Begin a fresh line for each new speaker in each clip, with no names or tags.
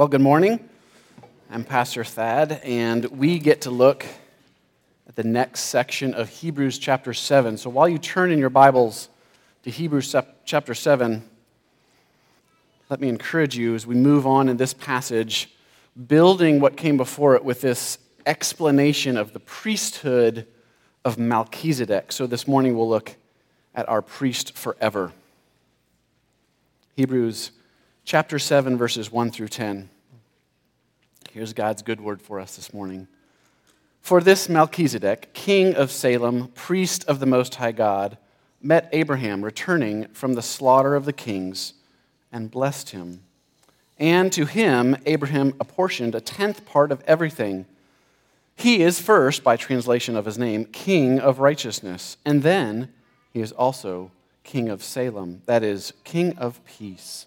Well, good morning. I'm Pastor Thad, and we get to look at the next section of Hebrews chapter 7. So while you turn in your Bibles to Hebrews chapter 7, let me encourage you as we move on in this passage, building what came before it with this explanation of the priesthood of Melchizedek. So this morning we'll look at our priest forever. Hebrews chapter 7, verses 1 through 10. Here's God's good word for us this morning. For this Melchizedek, king of Salem, priest of the Most High God, met Abraham returning from the slaughter of the kings and blessed him. And to him, Abraham apportioned a tenth part of everything. He is first, by translation of his name, king of righteousness, and then he is also king of Salem, that is, king of peace.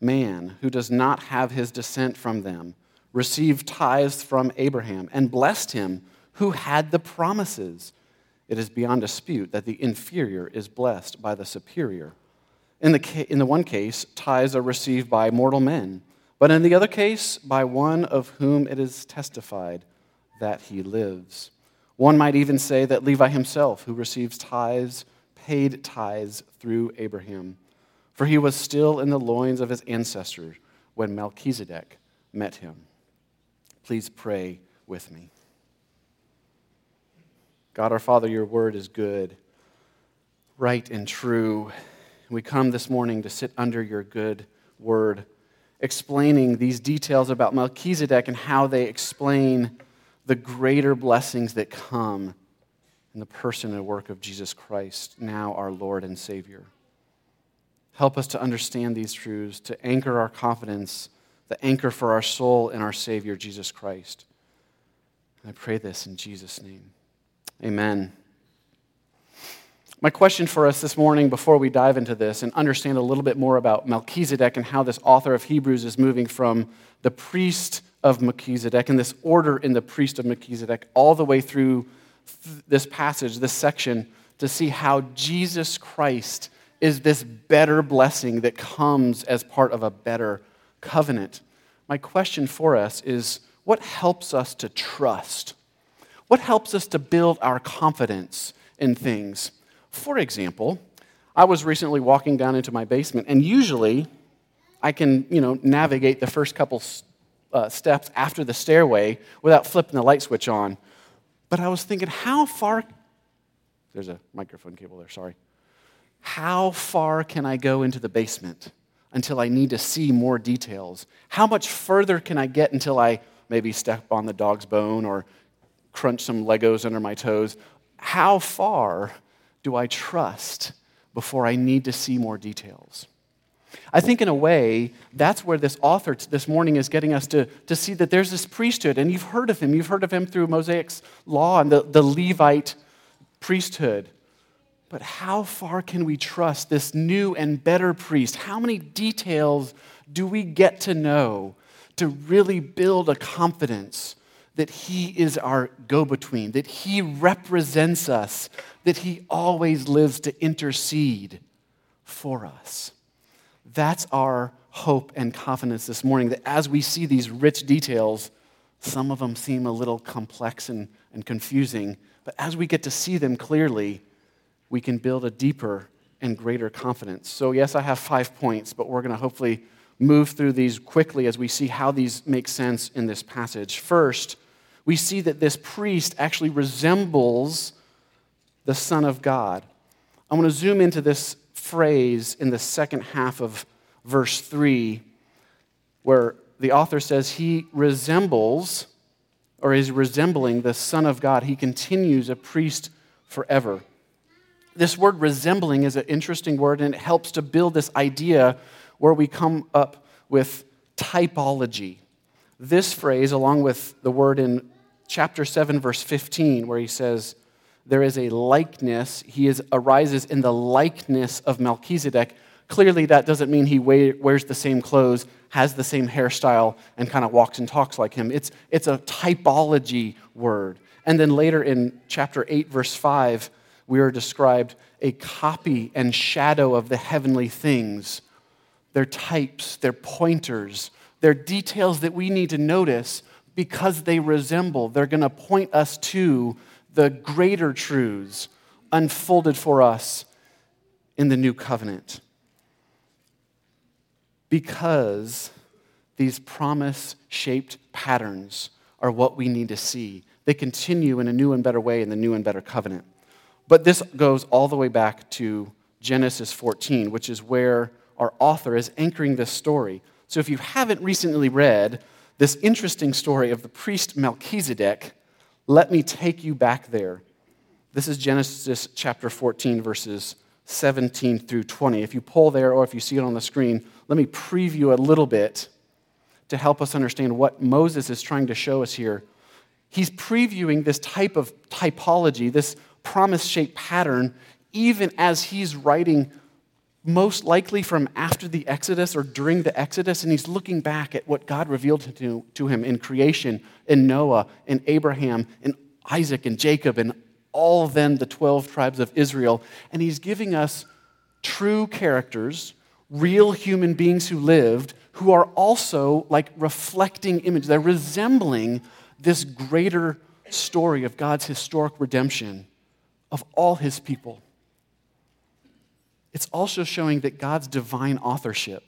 man who does not have his descent from them received tithes from Abraham and blessed him who had the promises. It is beyond dispute that the inferior is blessed by the superior. In the, in the one case, tithes are received by mortal men, but in the other case, by one of whom it is testified that he lives. One might even say that Levi himself, who receives tithes, paid tithes through Abraham for he was still in the loins of his ancestors when Melchizedek met him. Please pray with me. God our Father, your word is good, right, and true. We come this morning to sit under your good word, explaining these details about Melchizedek and how they explain the greater blessings that come in the person and work of Jesus Christ, now our Lord and Savior. Help us to understand these truths, to anchor our confidence, the anchor for our soul in our Savior, Jesus Christ. I pray this in Jesus' name. Amen. My question for us this morning, before we dive into this and understand a little bit more about Melchizedek and how this author of Hebrews is moving from the priest of Melchizedek and this order in the priest of Melchizedek all the way through this passage, this section, to see how Jesus Christ is this better blessing that comes as part of a better covenant. My question for us is what helps us to trust? What helps us to build our confidence in things? For example, I was recently walking down into my basement, and usually I can, you know, navigate the first couple uh, steps after the stairway without flipping the light switch on. But I was thinking, how far? There's a microphone cable there, sorry. How far can I go into the basement until I need to see more details? How much further can I get until I maybe step on the dog's bone or crunch some Legos under my toes? How far do I trust before I need to see more details? I think, in a way, that's where this author this morning is getting us to, to see that there's this priesthood, and you've heard of him. You've heard of him through Mosaic's law and the, the Levite priesthood. But how far can we trust this new and better priest? How many details do we get to know to really build a confidence that he is our go between, that he represents us, that he always lives to intercede for us? That's our hope and confidence this morning that as we see these rich details, some of them seem a little complex and, and confusing, but as we get to see them clearly, we can build a deeper and greater confidence. So, yes, I have five points, but we're going to hopefully move through these quickly as we see how these make sense in this passage. First, we see that this priest actually resembles the Son of God. I want to zoom into this phrase in the second half of verse 3, where the author says he resembles or is resembling the Son of God. He continues a priest forever this word resembling is an interesting word and it helps to build this idea where we come up with typology. this phrase, along with the word in chapter 7, verse 15, where he says, There is a likeness, he is, arises in the likeness of Melchizedek. Clearly, that doesn't mean he wears the same clothes, has the same hairstyle, and kind of walks and talks like him. It's, it's a typology word. And then later in chapter 8, verse 5, we are described a copy and shadow of the heavenly things. They're types, they're pointers, they're details that we need to notice because they resemble. They're going to point us to the greater truths unfolded for us in the new covenant. Because these promise shaped patterns are what we need to see. They continue in a new and better way in the new and better covenant. But this goes all the way back to Genesis 14, which is where our author is anchoring this story. So if you haven't recently read this interesting story of the priest Melchizedek, let me take you back there. This is Genesis chapter 14, verses 17 through 20. If you pull there or if you see it on the screen, let me preview a little bit to help us understand what Moses is trying to show us here. He's previewing this type of typology, this promise shaped pattern, even as he's writing most likely from after the Exodus or during the Exodus, and he's looking back at what God revealed to, to him in creation, in Noah, in Abraham, in Isaac, and Jacob, and all then the 12 tribes of Israel. And he's giving us true characters, real human beings who lived, who are also like reflecting images. They're resembling this greater story of God's historic redemption of all his people. It's also showing that God's divine authorship.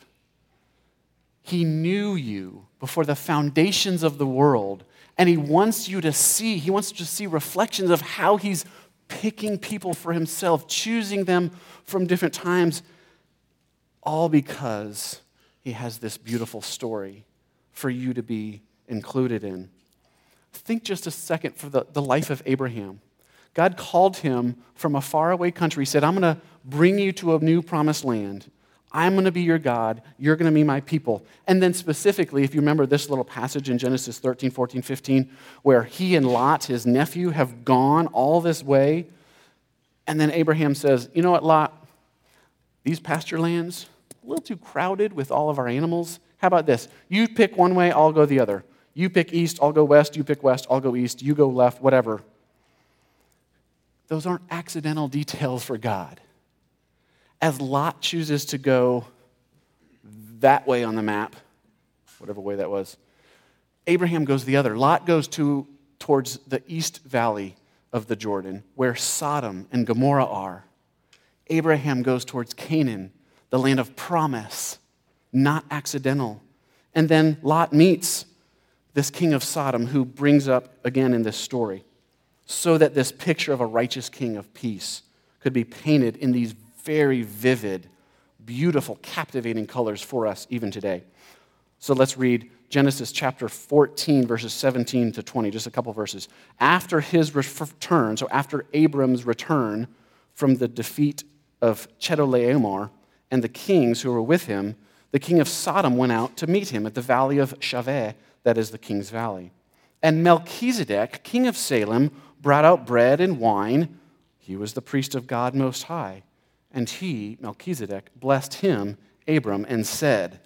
He knew you before the foundations of the world, and He wants you to see, He wants to see reflections of how He's picking people for Himself, choosing them from different times, all because He has this beautiful story for you to be included in. Think just a second for the, the life of Abraham. God called him from a faraway country. He said, I'm going to bring you to a new promised land. I'm going to be your God. You're going to be my people. And then, specifically, if you remember this little passage in Genesis 13, 14, 15, where he and Lot, his nephew, have gone all this way. And then Abraham says, You know what, Lot? These pasture lands, a little too crowded with all of our animals. How about this? You pick one way, I'll go the other. You pick east, I'll go west. You pick west, I'll go east. You go left, whatever those aren't accidental details for God. As Lot chooses to go that way on the map, whatever way that was, Abraham goes the other. Lot goes to, towards the east valley of the Jordan, where Sodom and Gomorrah are. Abraham goes towards Canaan, the land of promise, not accidental. And then Lot meets this king of Sodom who brings up again in this story so that this picture of a righteous king of peace could be painted in these very vivid, beautiful, captivating colors for us even today. So let's read Genesis chapter 14, verses 17 to 20, just a couple verses. After his return, so after Abram's return from the defeat of Chedorlaomer and the kings who were with him, the king of Sodom went out to meet him at the valley of Shaveh, that is the king's valley. And Melchizedek, king of Salem, brought out bread and wine. He was the priest of God Most High. And he, Melchizedek, blessed him, Abram, and said,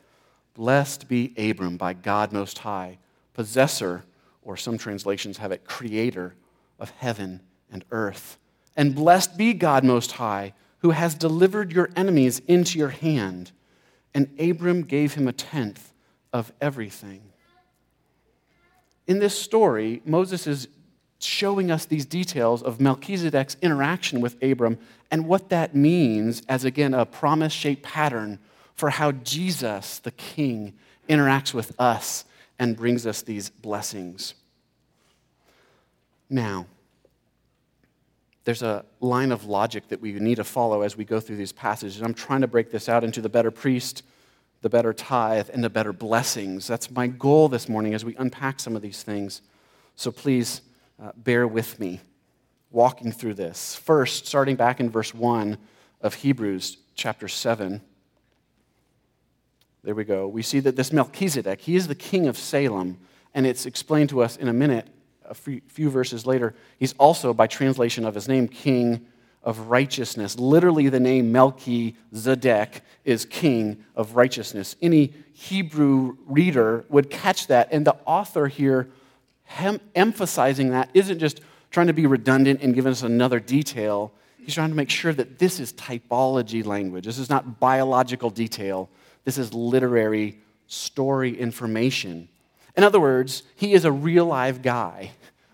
Blessed be Abram by God Most High, possessor, or some translations have it, creator of heaven and earth. And blessed be God Most High, who has delivered your enemies into your hand. And Abram gave him a tenth of everything. In this story, Moses is showing us these details of Melchizedek's interaction with Abram and what that means as, again, a promise shaped pattern for how Jesus, the King, interacts with us and brings us these blessings. Now, there's a line of logic that we need to follow as we go through these passages. I'm trying to break this out into the better priest, the better tithe, and the better blessings. That's my goal this morning as we unpack some of these things. So please uh, bear with me walking through this. First, starting back in verse 1 of Hebrews chapter 7. There we go. We see that this Melchizedek, he is the king of Salem. And it's explained to us in a minute, a few verses later. He's also, by translation of his name, King of righteousness. Literally, the name Melchizedek is king of righteousness. Any Hebrew reader would catch that. And the author here, hem- emphasizing that, isn't just trying to be redundant and giving us another detail. He's trying to make sure that this is typology language. This is not biological detail. This is literary story information. In other words, he is a real live guy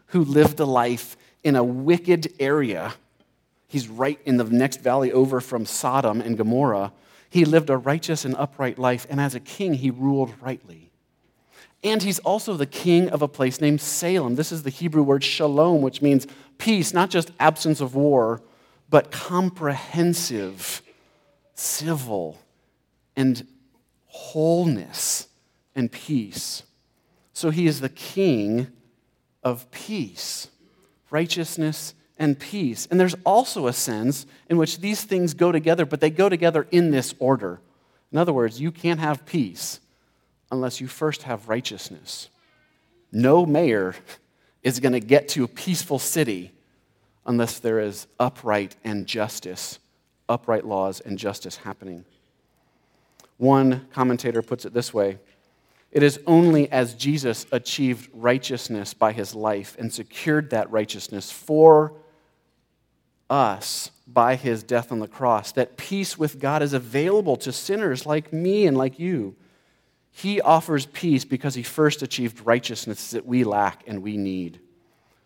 who lived a life in a wicked area He's right in the next valley over from Sodom and Gomorrah. He lived a righteous and upright life, and as a king, he ruled rightly. And he's also the king of a place named Salem. This is the Hebrew word shalom, which means peace, not just absence of war, but comprehensive, civil, and wholeness and peace. So he is the king of peace, righteousness, and peace. And there's also a sense in which these things go together, but they go together in this order. In other words, you can't have peace unless you first have righteousness. No mayor is going to get to a peaceful city unless there is upright and justice, upright laws and justice happening. One commentator puts it this way It is only as Jesus achieved righteousness by his life and secured that righteousness for us by his death on the cross, that peace with God is available to sinners like me and like you. He offers peace because he first achieved righteousness that we lack and we need.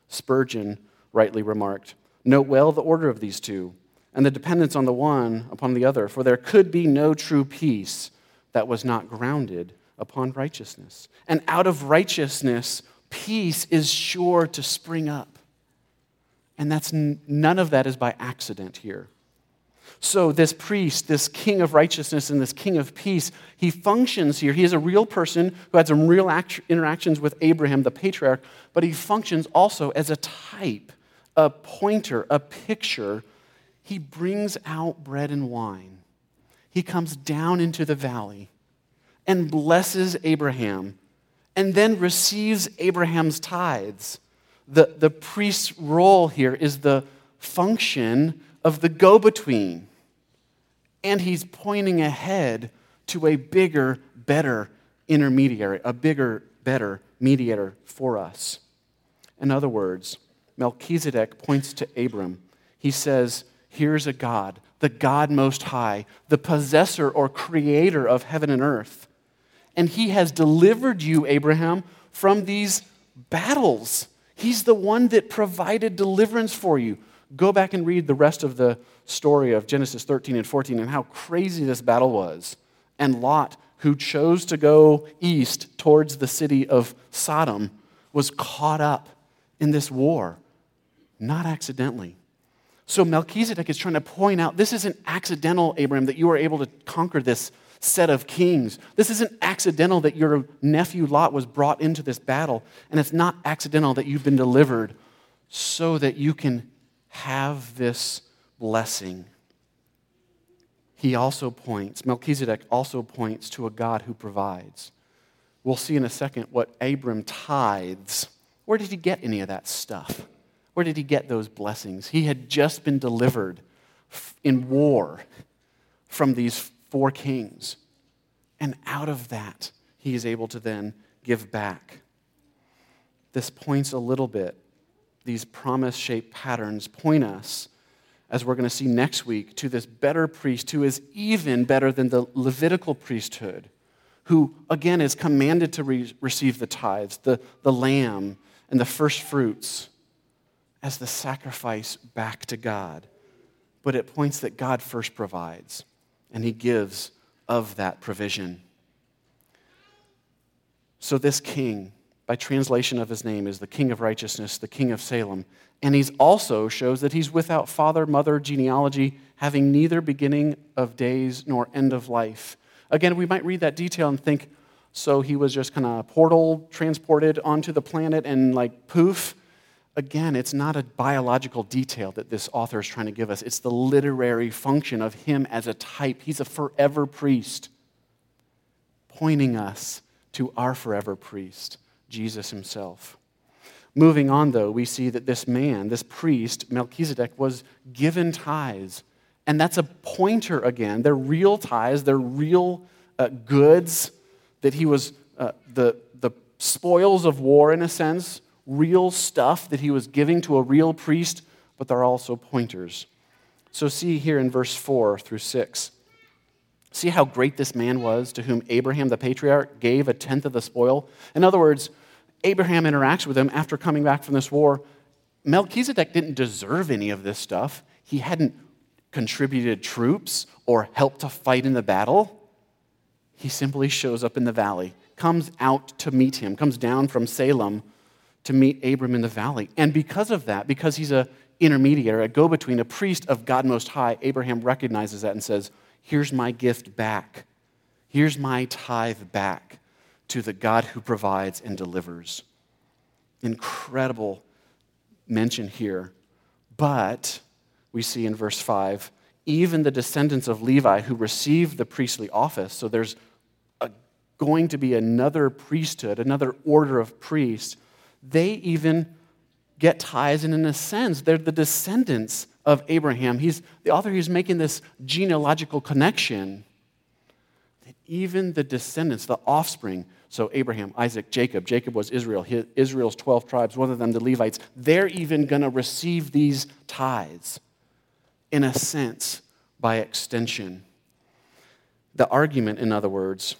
Spurgeon rightly remarked Note well the order of these two and the dependence on the one upon the other, for there could be no true peace that was not grounded upon righteousness. And out of righteousness, peace is sure to spring up. And that's none of that is by accident here. So, this priest, this king of righteousness, and this king of peace, he functions here. He is a real person who had some real act- interactions with Abraham, the patriarch, but he functions also as a type, a pointer, a picture. He brings out bread and wine. He comes down into the valley and blesses Abraham and then receives Abraham's tithes the, the priest's role here is the function of the go between. And he's pointing ahead to a bigger, better intermediary, a bigger, better mediator for us. In other words, Melchizedek points to Abram. He says, Here's a God, the God Most High, the possessor or creator of heaven and earth. And he has delivered you, Abraham, from these battles He's the one that provided deliverance for you. Go back and read the rest of the story of Genesis 13 and 14 and how crazy this battle was. And Lot, who chose to go east towards the city of Sodom, was caught up in this war, not accidentally. So Melchizedek is trying to point out this isn't accidental, Abraham, that you were able to conquer this set of kings. This isn't accidental that your nephew Lot was brought into this battle, and it's not accidental that you've been delivered so that you can have this blessing. He also points, Melchizedek also points to a God who provides. We'll see in a second what Abram tithes. Where did he get any of that stuff? Where did he get those blessings? He had just been delivered in war from these four kings. And out of that, he is able to then give back. This points a little bit, these promise shaped patterns point us, as we're going to see next week, to this better priest who is even better than the Levitical priesthood, who again is commanded to re- receive the tithes, the, the lamb, and the first fruits as the sacrifice back to God. But it points that God first provides and he gives of that provision. So, this king, by translation of his name, is the king of righteousness, the king of Salem. And he also shows that he's without father, mother, genealogy, having neither beginning of days nor end of life. Again, we might read that detail and think, so he was just kind of portal transported onto the planet and like poof again, it's not a biological detail that this author is trying to give us. It's the literary function of him as a type. He's a forever priest, pointing us to our forever priest, Jesus himself. Moving on, though, we see that this man, this priest, Melchizedek, was given tithes. And that's a pointer again. They're real tithes, they're real uh, goods that he was, uh, the, the spoils of war, in a sense, real stuff that he was giving to a real priest, but they're also pointers. So, see here in verse 4 through 6. See how great this man was to whom Abraham the patriarch gave a tenth of the spoil? In other words, Abraham interacts with him after coming back from this war. Melchizedek didn't deserve any of this stuff. He hadn't contributed troops or helped to fight in the battle. He simply shows up in the valley, comes out to meet him, comes down from Salem to meet Abram in the valley. And because of that, because he's a intermediary, a go between, a priest of God Most High, Abraham recognizes that and says, Here's my gift back. Here's my tithe back to the God who provides and delivers. Incredible mention here. But we see in verse 5 even the descendants of Levi who received the priestly office, so there's a, going to be another priesthood, another order of priests, they even get tithes, and in a sense, they're the descendants of Abraham. He's, the author he's making this genealogical connection that even the descendants, the offspring, so Abraham, Isaac, Jacob, Jacob was Israel, Israel's 12 tribes, one of them the Levites, they're even going to receive these tithes, in a sense, by extension. The argument, in other words,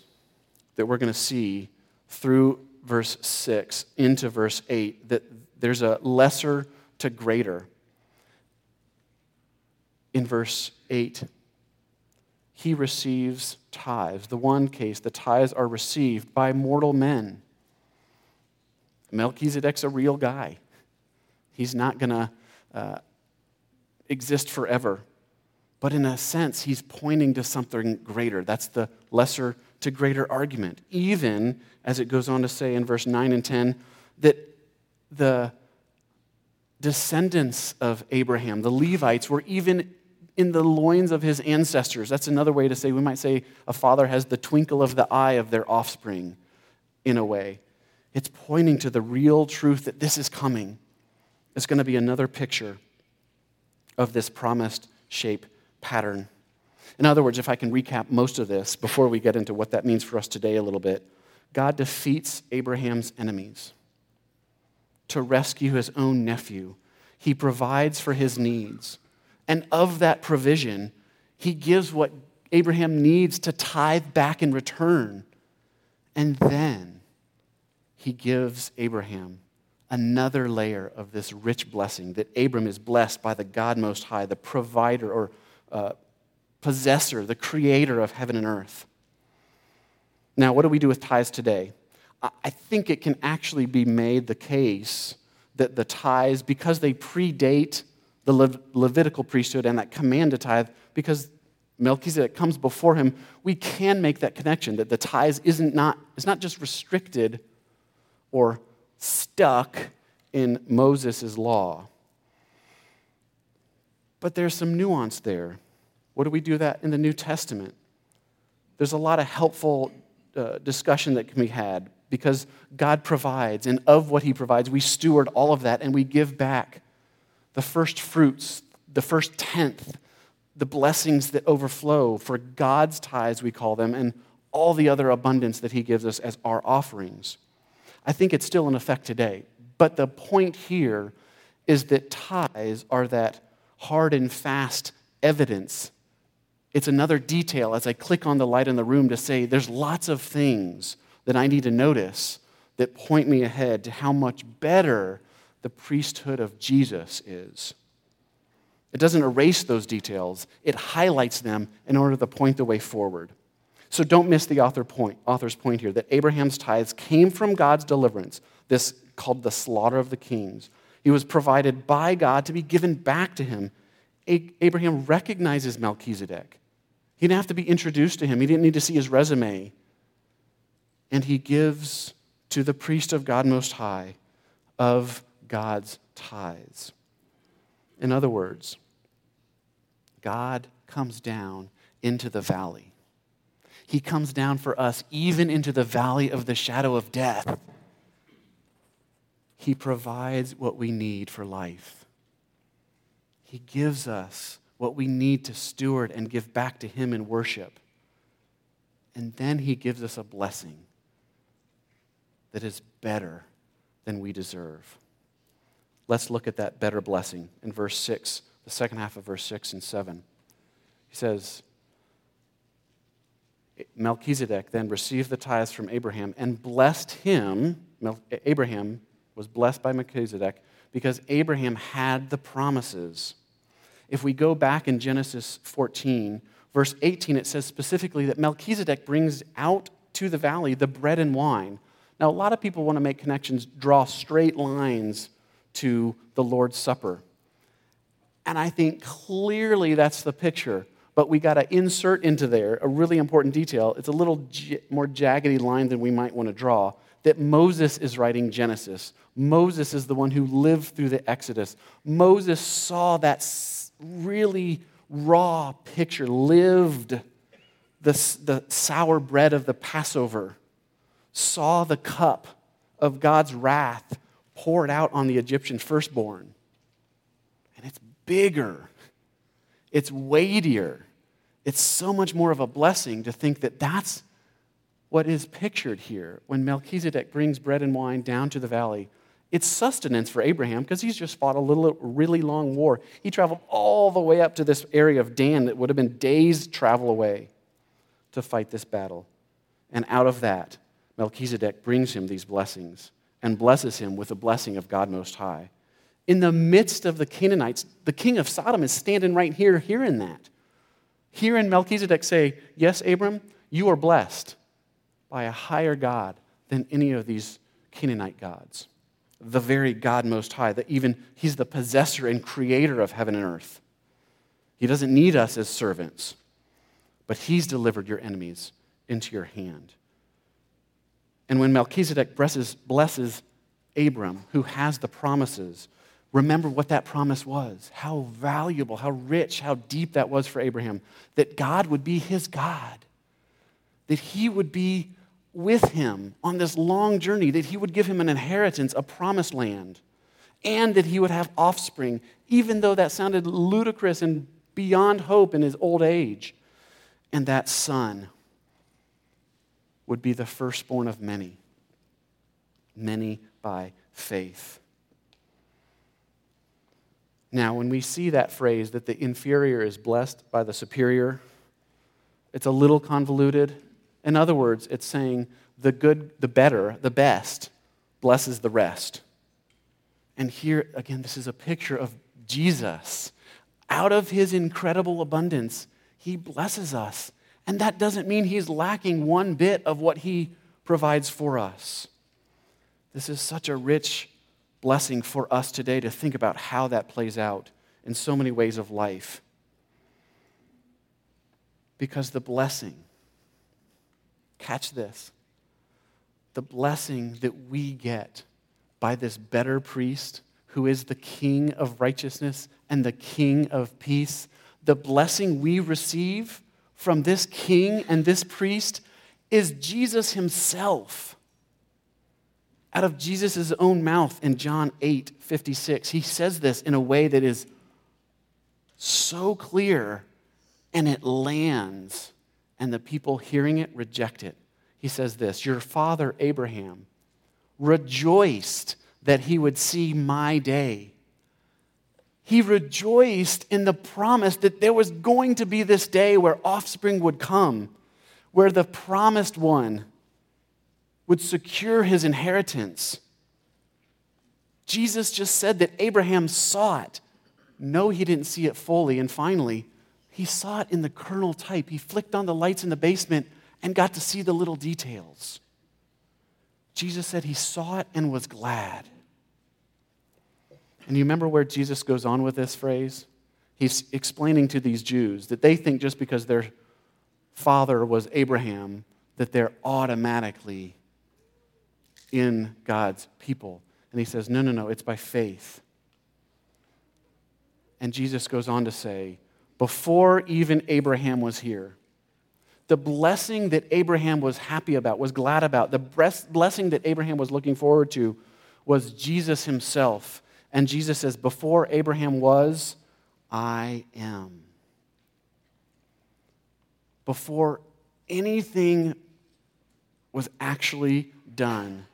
that we're going to see through verse 6 into verse 8 that there's a lesser to greater. In verse 8, he receives tithes. The one case, the tithes are received by mortal men. Melchizedek's a real guy. He's not going to uh, exist forever. But in a sense, he's pointing to something greater. That's the lesser to greater argument. Even as it goes on to say in verse 9 and 10 that the descendants of Abraham, the Levites, were even in the loins of his ancestors. That's another way to say, we might say, a father has the twinkle of the eye of their offspring, in a way. It's pointing to the real truth that this is coming. It's going to be another picture of this promised shape pattern. In other words, if I can recap most of this before we get into what that means for us today a little bit, God defeats Abraham's enemies to rescue his own nephew. He provides for his needs. And of that provision, he gives what Abraham needs to tithe back in return. And then he gives Abraham another layer of this rich blessing that Abram is blessed by the God Most High, the provider or uh, possessor, the creator of heaven and earth. Now, what do we do with tithes today? I think it can actually be made the case that the tithes, because they predate the Le- Levitical priesthood and that command to tithe, because Melchizedek comes before him, we can make that connection that the tithes isn't not, it's not just restricted or stuck in Moses' law. But there's some nuance there. What do we do that in the New Testament? There's a lot of helpful uh, discussion that can be had because God provides, and of what He provides, we steward all of that and we give back the first fruits, the first tenth, the blessings that overflow for God's tithes, we call them, and all the other abundance that He gives us as our offerings. I think it's still in effect today. But the point here is that tithes are that hard and fast evidence it's another detail as I click on the light in the room to say there's lots of things that I need to notice that point me ahead to how much better the priesthood of Jesus is. It doesn't erase those details, it highlights them in order to point the way forward. So don't miss the author point, author's point here that Abraham's tithes came from God's deliverance, this called the slaughter of the kings. He was provided by God to be given back to him. Abraham recognizes Melchizedek. He didn't have to be introduced to him, he didn't need to see his resume. And he gives to the priest of God Most High of God's tithes. In other words, God comes down into the valley. He comes down for us even into the valley of the shadow of death. He provides what we need for life. He gives us what we need to steward and give back to Him in worship. And then He gives us a blessing that is better than we deserve. Let's look at that better blessing in verse 6, the second half of verse 6 and 7. He says, Melchizedek then received the tithes from Abraham and blessed him. Abraham was blessed by Melchizedek because Abraham had the promises. If we go back in Genesis 14, verse 18, it says specifically that Melchizedek brings out to the valley the bread and wine. Now, a lot of people want to make connections, draw straight lines to the Lord's Supper. And I think clearly that's the picture. But we got to insert into there a really important detail. It's a little j- more jaggedy line than we might want to draw that Moses is writing Genesis. Moses is the one who lived through the Exodus. Moses saw that really raw picture, lived the, the sour bread of the Passover, saw the cup of God's wrath poured out on the Egyptian firstborn. And it's bigger, it's weightier, it's so much more of a blessing to think that that's what is pictured here when Melchizedek brings bread and wine down to the valley. It's sustenance for Abraham because he's just fought a little, really long war. He traveled all the way up to this area of Dan that would have been days' travel away to fight this battle. And out of that, Melchizedek brings him these blessings and blesses him with the blessing of God Most High. In the midst of the Canaanites, the king of Sodom is standing right here, hearing that. Hearing Melchizedek say, Yes, Abram, you are blessed by a higher God than any of these Canaanite gods the very God Most High, that even He's the possessor and creator of heaven and earth. He doesn't need us as servants, but He's delivered your enemies into your hand. And when Melchizedek blesses, blesses Abram, who has the promises, remember what that promise was how valuable, how rich, how deep that was for Abraham. That God would be his God, that he would be with him on this long journey, that he would give him an inheritance, a promised land, and that he would have offspring, even though that sounded ludicrous and beyond hope in his old age. And that son would be the firstborn of many, many by faith. Now, when we see that phrase that the inferior is blessed by the superior, it's a little convoluted. In other words, it's saying the good, the better, the best blesses the rest. And here, again, this is a picture of Jesus. Out of his incredible abundance, he blesses us. And that doesn't mean he's lacking one bit of what he provides for us. This is such a rich blessing for us today to think about how that plays out in so many ways of life. Because the blessing Catch this. The blessing that we get by this better priest who is the king of righteousness and the king of peace, the blessing we receive from this king and this priest is Jesus himself. Out of Jesus' own mouth in John 8 56, he says this in a way that is so clear and it lands and the people hearing it reject it. He says this Your father Abraham rejoiced that he would see my day. He rejoiced in the promise that there was going to be this day where offspring would come, where the promised one would secure his inheritance. Jesus just said that Abraham saw it. No, he didn't see it fully. And finally, he saw it in the kernel type. He flicked on the lights in the basement and got to see the little details. Jesus said he saw it and was glad. And you remember where Jesus goes on with this phrase? He's explaining to these Jews that they think just because their father was Abraham, that they're automatically in God's people. And he says, no, no, no, it's by faith. And Jesus goes on to say, before even Abraham was here. The blessing that Abraham was happy about, was glad about, the blessing that Abraham was looking forward to was Jesus himself. And Jesus says, Before Abraham was, I am. Before anything was actually done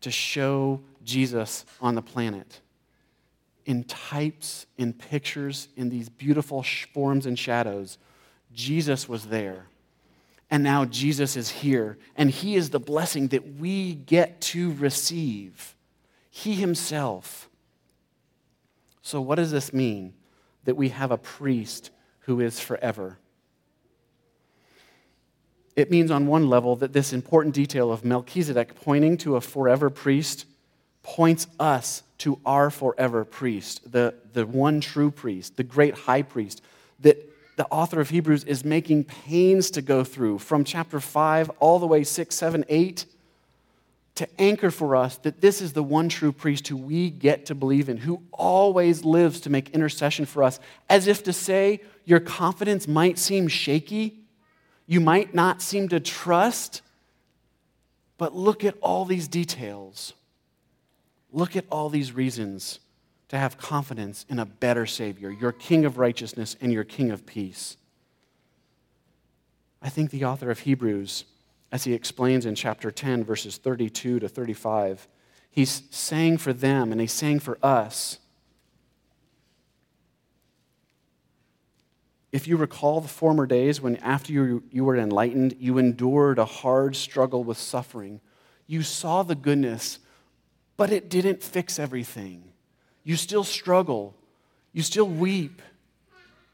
to show Jesus on the planet, in types, in pictures, in these beautiful forms and shadows, Jesus was there. And now Jesus is here, and He is the blessing that we get to receive. He Himself. So, what does this mean that we have a priest who is forever? It means, on one level, that this important detail of Melchizedek pointing to a forever priest points us to our forever priest, the, the one true priest, the great high priest, that the author of Hebrews is making pains to go through from chapter 5 all the way 6, 7, 8 to anchor for us that this is the one true priest who we get to believe in, who always lives to make intercession for us, as if to say, your confidence might seem shaky, you might not seem to trust, but look at all these details. Look at all these reasons to have confidence in a better Savior, your King of righteousness and your King of peace. I think the author of Hebrews, as he explains in chapter 10, verses 32 to 35, he's saying for them and he's saying for us. If you recall the former days when, after you, you were enlightened, you endured a hard struggle with suffering, you saw the goodness, but it didn't fix everything you still struggle. You still weep.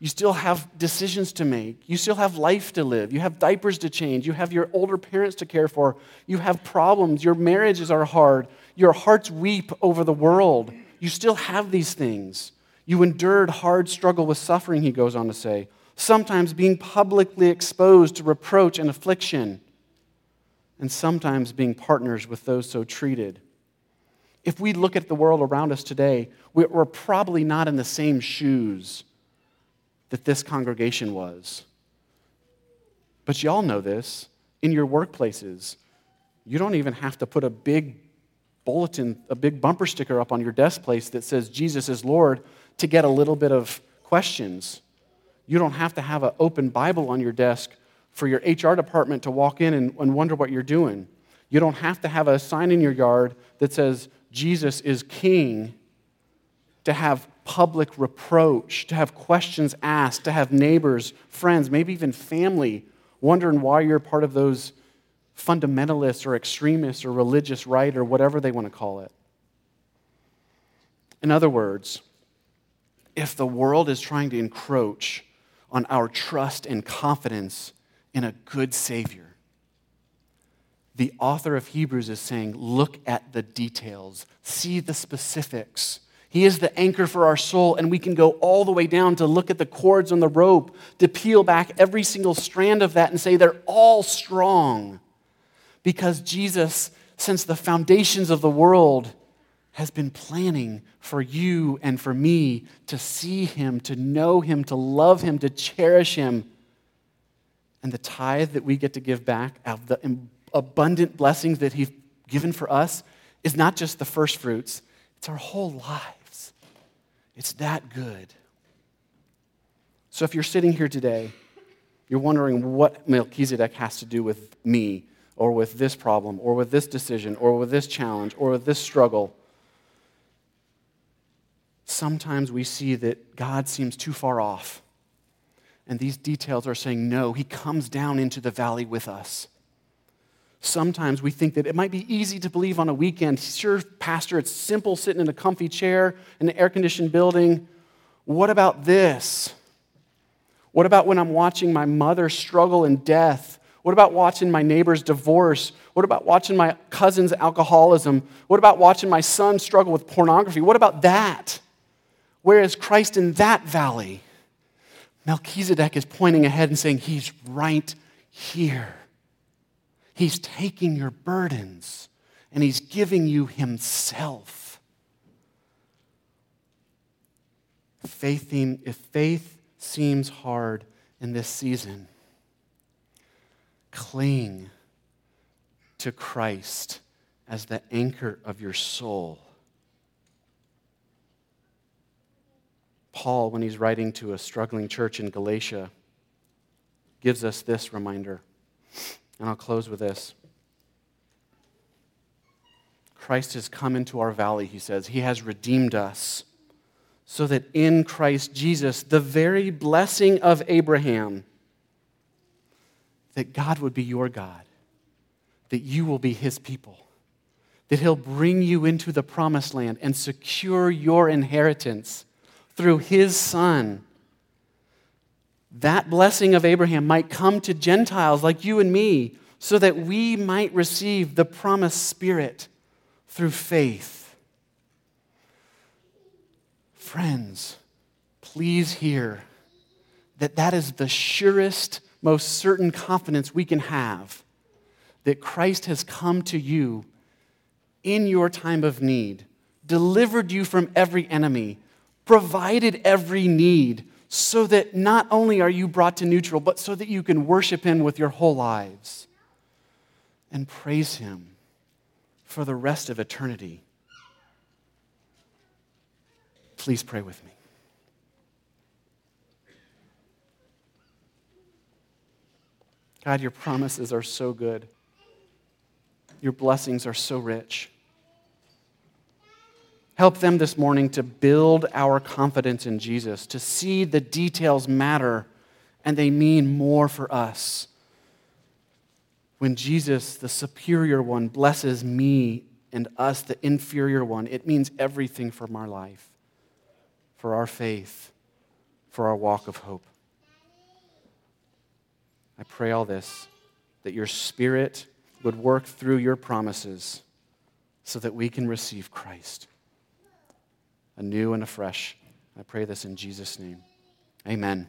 You still have decisions to make. You still have life to live. You have diapers to change. You have your older parents to care for. You have problems. Your marriages are hard. Your hearts weep over the world. You still have these things. You endured hard struggle with suffering, he goes on to say, sometimes being publicly exposed to reproach and affliction, and sometimes being partners with those so treated. If we look at the world around us today, we're probably not in the same shoes that this congregation was. But y'all know this in your workplaces. You don't even have to put a big bulletin, a big bumper sticker up on your desk place that says Jesus is Lord to get a little bit of questions. You don't have to have an open Bible on your desk for your HR department to walk in and, and wonder what you're doing. You don't have to have a sign in your yard that says Jesus is king, to have public reproach, to have questions asked, to have neighbors, friends, maybe even family wondering why you're part of those fundamentalists or extremists or religious right or whatever they want to call it. In other words, if the world is trying to encroach on our trust and confidence in a good Savior, the author of Hebrews is saying, look at the details, see the specifics. He is the anchor for our soul, and we can go all the way down to look at the cords on the rope, to peel back every single strand of that and say they're all strong. Because Jesus, since the foundations of the world, has been planning for you and for me to see Him, to know Him, to love Him, to cherish Him. And the tithe that we get to give back of the abundant blessings that He's given for us is not just the first fruits, it's our whole lives. It's that good. So if you're sitting here today, you're wondering what Melchizedek has to do with me, or with this problem, or with this decision, or with this challenge, or with this struggle. Sometimes we see that God seems too far off. And these details are saying, no, He comes down into the valley with us. Sometimes we think that it might be easy to believe on a weekend. Sure, Pastor, it's simple sitting in a comfy chair in an air conditioned building. What about this? What about when I'm watching my mother struggle in death? What about watching my neighbor's divorce? What about watching my cousin's alcoholism? What about watching my son struggle with pornography? What about that? Where is Christ in that valley? Melchizedek is pointing ahead and saying, He's right here. He's taking your burdens and He's giving you Himself. Faith, if faith seems hard in this season, cling to Christ as the anchor of your soul. Paul, when he's writing to a struggling church in Galatia, gives us this reminder. And I'll close with this. Christ has come into our valley, he says. He has redeemed us so that in Christ Jesus, the very blessing of Abraham, that God would be your God, that you will be his people, that he'll bring you into the promised land and secure your inheritance through his son. That blessing of Abraham might come to Gentiles like you and me, so that we might receive the promised Spirit through faith. Friends, please hear that that is the surest, most certain confidence we can have that Christ has come to you in your time of need, delivered you from every enemy, provided every need, so that not only are you brought to neutral, but so that you can worship Him with your whole lives and praise Him for the rest of eternity. Please pray with me. God, your promises are so good. Your blessings are so rich. Help them this morning to build our confidence in Jesus, to see the details matter and they mean more for us. When Jesus, the superior one, blesses me and us, the inferior one, it means everything from our life for our faith, for our walk of hope. I pray all this that your Spirit would work through your promises so that we can receive Christ anew and afresh. I pray this in Jesus' name. Amen.